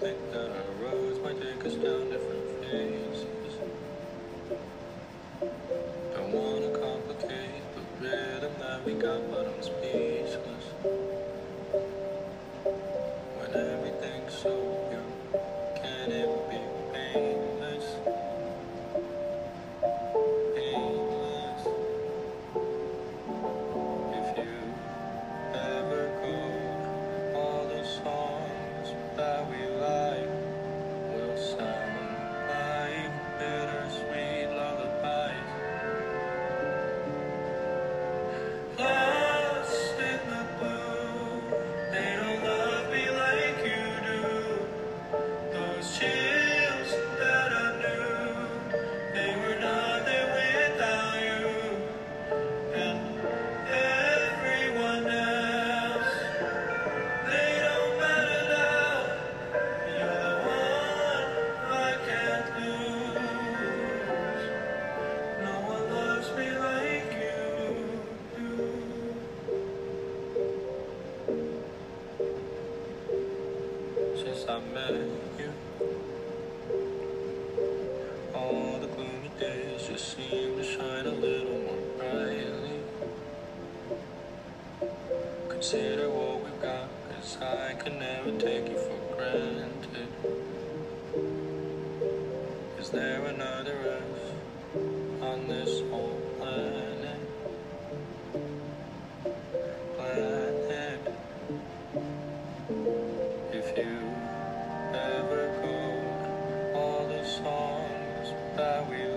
think that our roads might take us down different phases. Don't wanna complicate the rhythm that we got. I met you. All the gloomy days just seem to shine a little more brightly. Consider what we've got, cause I can never take you for granted. Is there another? Uh, we